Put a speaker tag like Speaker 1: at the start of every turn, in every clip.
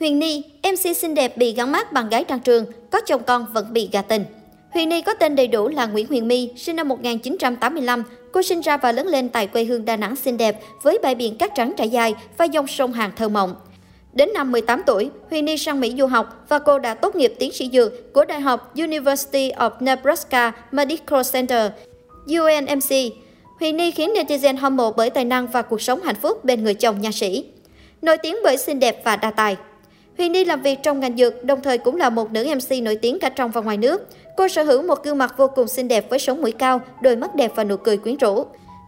Speaker 1: Huyền Ni, MC xinh đẹp bị gắn mát bằng gái trang trường, có chồng con vẫn bị gà tình. Huyền Ni có tên đầy đủ là Nguyễn Huyền My, sinh năm 1985. Cô sinh ra và lớn lên tại quê hương Đà Nẵng xinh đẹp với bãi biển cát trắng trải dài và dòng sông Hàn thơ mộng. Đến năm 18 tuổi, Huyền Ni sang Mỹ du học và cô đã tốt nghiệp tiến sĩ dược của Đại học University of Nebraska Medical Center, UNMC. Huyền Ni khiến netizen hâm mộ bởi tài năng và cuộc sống hạnh phúc bên người chồng nha sĩ. Nổi tiếng bởi xinh đẹp và đa tài. Huyền Ni làm việc trong ngành dược, đồng thời cũng là một nữ MC nổi tiếng cả trong và ngoài nước. Cô sở hữu một gương mặt vô cùng xinh đẹp với sống mũi cao, đôi mắt đẹp và nụ cười quyến rũ.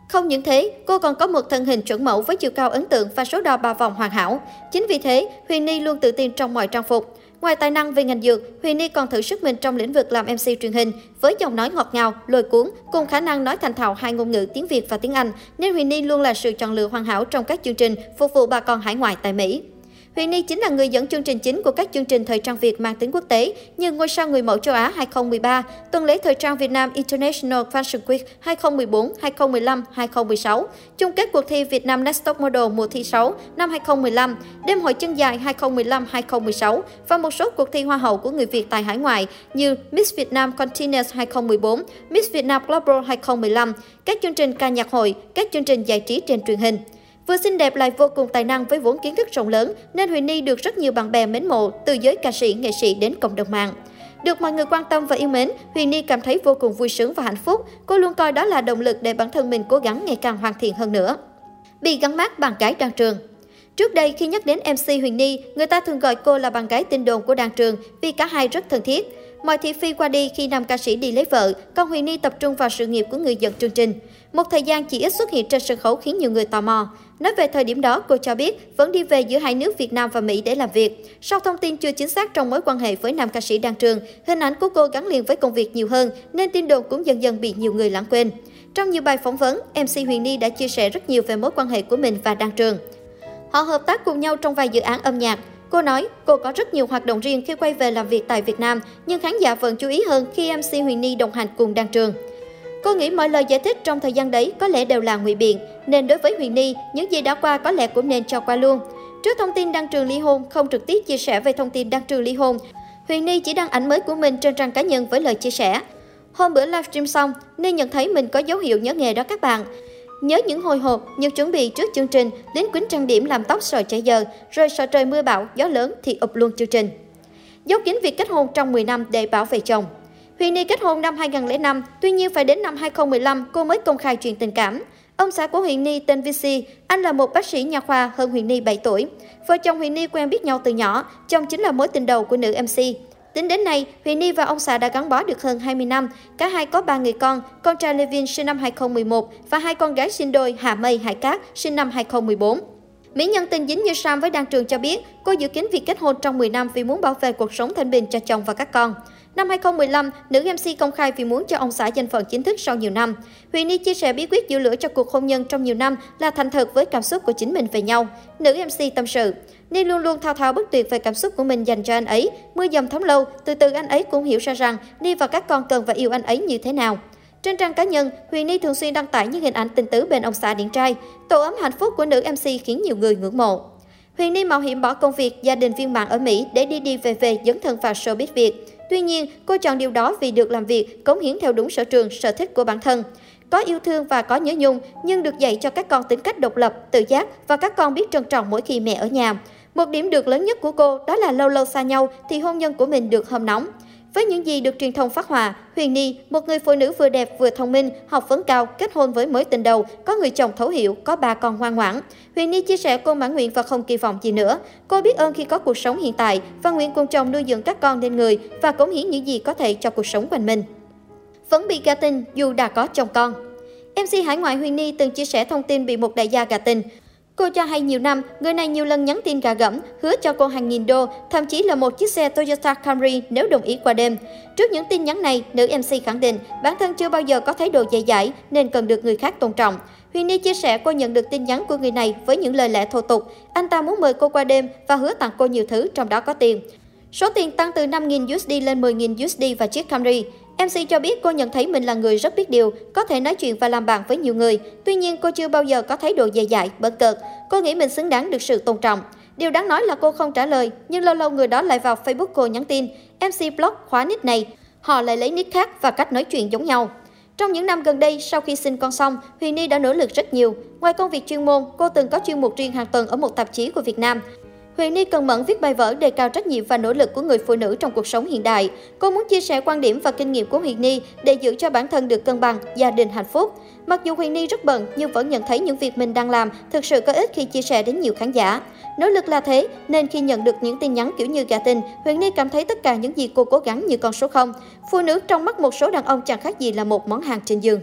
Speaker 1: Không những thế, cô còn có một thân hình chuẩn mẫu với chiều cao ấn tượng và số đo ba vòng hoàn hảo. Chính vì thế, Huyền Ni luôn tự tin trong mọi trang phục. Ngoài tài năng về ngành dược, Huyền Ni còn thử sức mình trong lĩnh vực làm MC truyền hình với giọng nói ngọt ngào, lôi cuốn cùng khả năng nói thành thạo hai ngôn ngữ tiếng Việt và tiếng Anh, nên Huyền Ni luôn là sự chọn lựa hoàn hảo trong các chương trình phục vụ bà con hải ngoại tại Mỹ. Huyền Ni chính là người dẫn chương trình chính của các chương trình thời trang Việt mang tính quốc tế như Ngôi sao người mẫu châu Á 2013, tuần lễ thời trang Việt Nam International Fashion Week 2014, 2015, 2016, chung kết cuộc thi Việt Nam Next Top Model mùa thi 6 năm 2015, đêm hội chân dài 2015-2016 và một số cuộc thi hoa hậu của người Việt tại hải ngoại như Miss Việt Nam 2014, Miss Việt Nam Global 2015, các chương trình ca nhạc hội, các chương trình giải trí trên truyền hình. Vừa xinh đẹp lại vô cùng tài năng với vốn kiến thức rộng lớn nên Huyền Ni được rất nhiều bạn bè mến mộ từ giới ca sĩ, nghệ sĩ đến cộng đồng mạng. Được mọi người quan tâm và yêu mến, Huyền Ni cảm thấy vô cùng vui sướng và hạnh phúc. Cô luôn coi đó là động lực để bản thân mình cố gắng ngày càng hoàn thiện hơn nữa. Bị gắn mát bạn gái đang Trường Trước đây khi nhắc đến MC Huyền Ni, người ta thường gọi cô là bạn gái tin đồn của đàn Trường vì cả hai rất thân thiết. Mọi thị phi qua đi khi nam ca sĩ đi lấy vợ, còn Huyền Ni tập trung vào sự nghiệp của người dẫn chương trình. Một thời gian chỉ ít xuất hiện trên sân khấu khiến nhiều người tò mò. Nói về thời điểm đó, cô cho biết vẫn đi về giữa hai nước Việt Nam và Mỹ để làm việc. Sau thông tin chưa chính xác trong mối quan hệ với nam ca sĩ Đan Trường, hình ảnh của cô gắn liền với công việc nhiều hơn nên tin đồn cũng dần dần bị nhiều người lãng quên. Trong nhiều bài phỏng vấn, MC Huyền Ni đã chia sẻ rất nhiều về mối quan hệ của mình và Đan Trường. Họ hợp tác cùng nhau trong vài dự án âm nhạc. Cô nói, cô có rất nhiều hoạt động riêng khi quay về làm việc tại Việt Nam, nhưng khán giả vẫn chú ý hơn khi MC Huyền Ni đồng hành cùng Đăng Trường. Cô nghĩ mọi lời giải thích trong thời gian đấy có lẽ đều là ngụy biện, nên đối với Huyền Ni, những gì đã qua có lẽ cũng nên cho qua luôn. Trước thông tin đăng trường ly hôn, không trực tiếp chia sẻ về thông tin đăng trường ly hôn, Huyền Ni chỉ đăng ảnh mới của mình trên trang cá nhân với lời chia sẻ. Hôm bữa livestream xong, Ni nhận thấy mình có dấu hiệu nhớ nghề đó các bạn. Nhớ những hồi hộp, những chuẩn bị trước chương trình, đến quýnh trang điểm làm tóc sợ chạy giờ, rồi sợ trời mưa bão, gió lớn thì ụp luôn chương trình. Dấu kín việc kết hôn trong 10 năm để bảo vệ chồng. Huyền Ni kết hôn năm 2005, tuy nhiên phải đến năm 2015 cô mới công khai chuyện tình cảm. Ông xã của Huyền Ni tên VC, anh là một bác sĩ nha khoa hơn Huyền Ni 7 tuổi. Vợ chồng Huyền Ni quen biết nhau từ nhỏ, chồng chính là mối tình đầu của nữ MC. Tính đến nay, Huyền Ni và ông xã đã gắn bó được hơn 20 năm. Cả hai có ba người con, con trai Levin sinh năm 2011 và hai con gái sinh đôi Hà Mây Hải Cát sinh năm 2014. Mỹ nhân tình dính như Sam với Đan Trường cho biết, cô dự kiến việc kết hôn trong 10 năm vì muốn bảo vệ cuộc sống thanh bình cho chồng và các con. Năm 2015, nữ MC công khai vì muốn cho ông xã danh phận chính thức sau nhiều năm. Huyền Ni chia sẻ bí quyết giữ lửa cho cuộc hôn nhân trong nhiều năm là thành thật với cảm xúc của chính mình về nhau. Nữ MC tâm sự, Ni luôn luôn thao thao bất tuyệt về cảm xúc của mình dành cho anh ấy. Mưa dầm thấm lâu, từ từ anh ấy cũng hiểu ra rằng Ni và các con cần và yêu anh ấy như thế nào. Trên trang cá nhân, Huyền Ni thường xuyên đăng tải những hình ảnh tình tứ bên ông xã điển trai. Tổ ấm hạnh phúc của nữ MC khiến nhiều người ngưỡng mộ. Huyền Ni mạo hiểm bỏ công việc, gia đình viên mạng ở Mỹ để đi đi về về dấn thân vào showbiz Việt. Tuy nhiên, cô chọn điều đó vì được làm việc, cống hiến theo đúng sở trường, sở thích của bản thân. Có yêu thương và có nhớ nhung, nhưng được dạy cho các con tính cách độc lập, tự giác và các con biết trân trọng mỗi khi mẹ ở nhà. Một điểm được lớn nhất của cô đó là lâu lâu xa nhau thì hôn nhân của mình được hâm nóng. Với những gì được truyền thông phát hòa Huyền Ni, một người phụ nữ vừa đẹp vừa thông minh, học vấn cao, kết hôn với mối tình đầu, có người chồng thấu hiểu, có ba con ngoan ngoãn. Huyền Ni chia sẻ cô mãn nguyện và không kỳ vọng gì nữa. Cô biết ơn khi có cuộc sống hiện tại và nguyện cùng chồng nuôi dưỡng các con nên người và cống hiến những gì có thể cho cuộc sống quanh mình. Vẫn bị gà tình dù đã có chồng con. MC Hải ngoại Huyền Ni từng chia sẻ thông tin bị một đại gia gà tình. Cô cho hay nhiều năm, người này nhiều lần nhắn tin gà gẫm, hứa cho cô hàng nghìn đô, thậm chí là một chiếc xe Toyota Camry nếu đồng ý qua đêm. Trước những tin nhắn này, nữ MC khẳng định bản thân chưa bao giờ có thái độ dễ dãi nên cần được người khác tôn trọng. Huyền Ni chia sẻ cô nhận được tin nhắn của người này với những lời lẽ thô tục. Anh ta muốn mời cô qua đêm và hứa tặng cô nhiều thứ, trong đó có tiền. Số tiền tăng từ 5.000 USD lên 10.000 USD và chiếc Camry. MC cho biết cô nhận thấy mình là người rất biết điều, có thể nói chuyện và làm bạn với nhiều người. Tuy nhiên, cô chưa bao giờ có thái độ dè dãi, bẩn cợt. Cô nghĩ mình xứng đáng được sự tôn trọng. Điều đáng nói là cô không trả lời, nhưng lâu lâu người đó lại vào Facebook cô nhắn tin. MC Block khóa nick này, họ lại lấy nick khác và cách nói chuyện giống nhau. Trong những năm gần đây, sau khi sinh con xong, Huyền Ni đã nỗ lực rất nhiều. Ngoài công việc chuyên môn, cô từng có chuyên mục riêng hàng tuần ở một tạp chí của Việt Nam. Huyền Ni cần mẫn viết bài vở đề cao trách nhiệm và nỗ lực của người phụ nữ trong cuộc sống hiện đại. Cô muốn chia sẻ quan điểm và kinh nghiệm của Huyền Ni để giữ cho bản thân được cân bằng, gia đình hạnh phúc. Mặc dù Huyền Ni rất bận nhưng vẫn nhận thấy những việc mình đang làm thực sự có ích khi chia sẻ đến nhiều khán giả. Nỗ lực là thế, nên khi nhận được những tin nhắn kiểu như gà tình, Huyền Ni cảm thấy tất cả những gì cô cố gắng như con số 0. Phụ nữ trong mắt một số đàn ông chẳng khác gì là một món hàng trên giường.